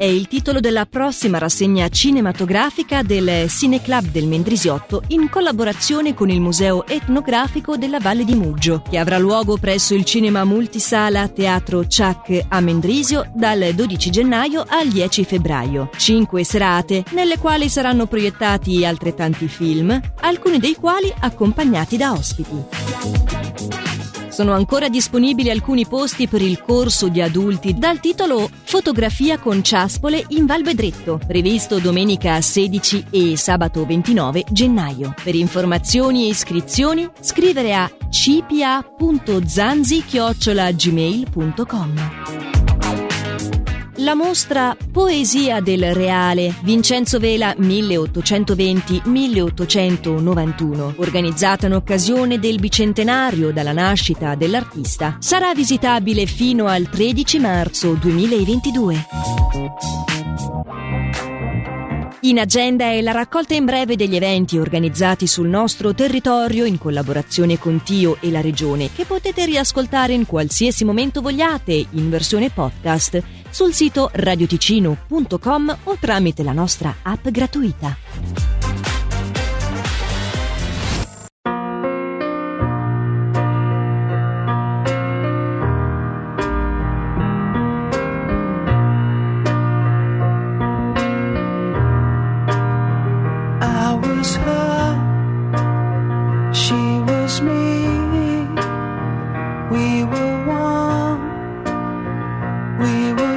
è il titolo della prossima rassegna cinematografica del Cineclub del Mendrisiotto in collaborazione con il Museo Etnografico della Valle di Muggio, che avrà luogo presso il cinema multisala Teatro Ciac a Mendrisio dal 12 gennaio al 10 febbraio. Cinque serate nelle quali saranno proiettati altrettanti film, alcuni dei quali accompagnati da ospiti. Sono ancora disponibili alcuni posti per il corso di adulti dal titolo Fotografia con ciaspole in Val Vedretto, previsto domenica 16 e sabato 29 gennaio. Per informazioni e iscrizioni scrivere a cpa.zanzi-gmail.com la mostra Poesia del Reale Vincenzo Vela 1820-1891, organizzata in occasione del bicentenario dalla nascita dell'artista, sarà visitabile fino al 13 marzo 2022. In agenda è la raccolta in breve degli eventi organizzati sul nostro territorio in collaborazione con Tio e la Regione, che potete riascoltare in qualsiasi momento vogliate in versione podcast sul sito radioticino.com o tramite la nostra app gratuita. We were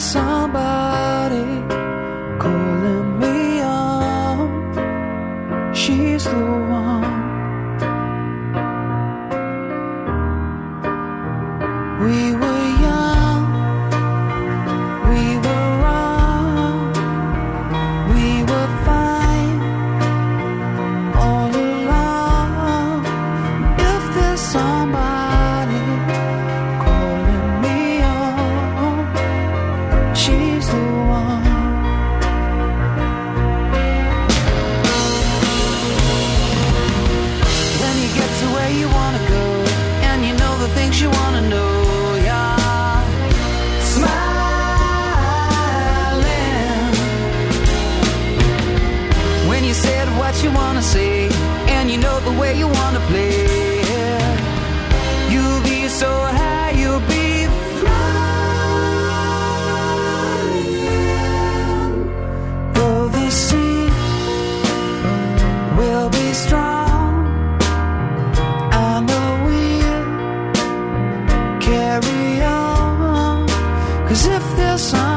somebody calling me up. She's the one. We were. Carry on. Cause if there's somebody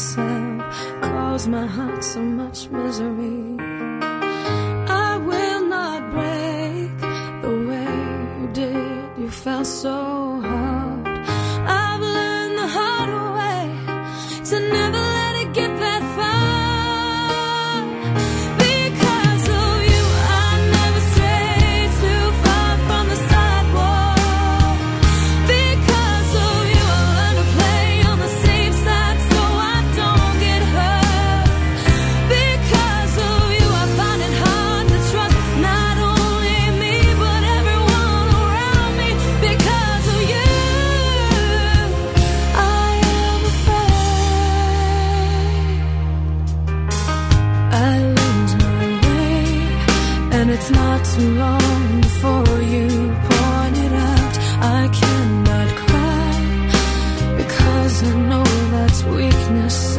myself caused my heart so much misery. I will not break the way you did. You felt so hard. I've learned the hard way to too long before you point it out. I cannot cry because I know that's weakness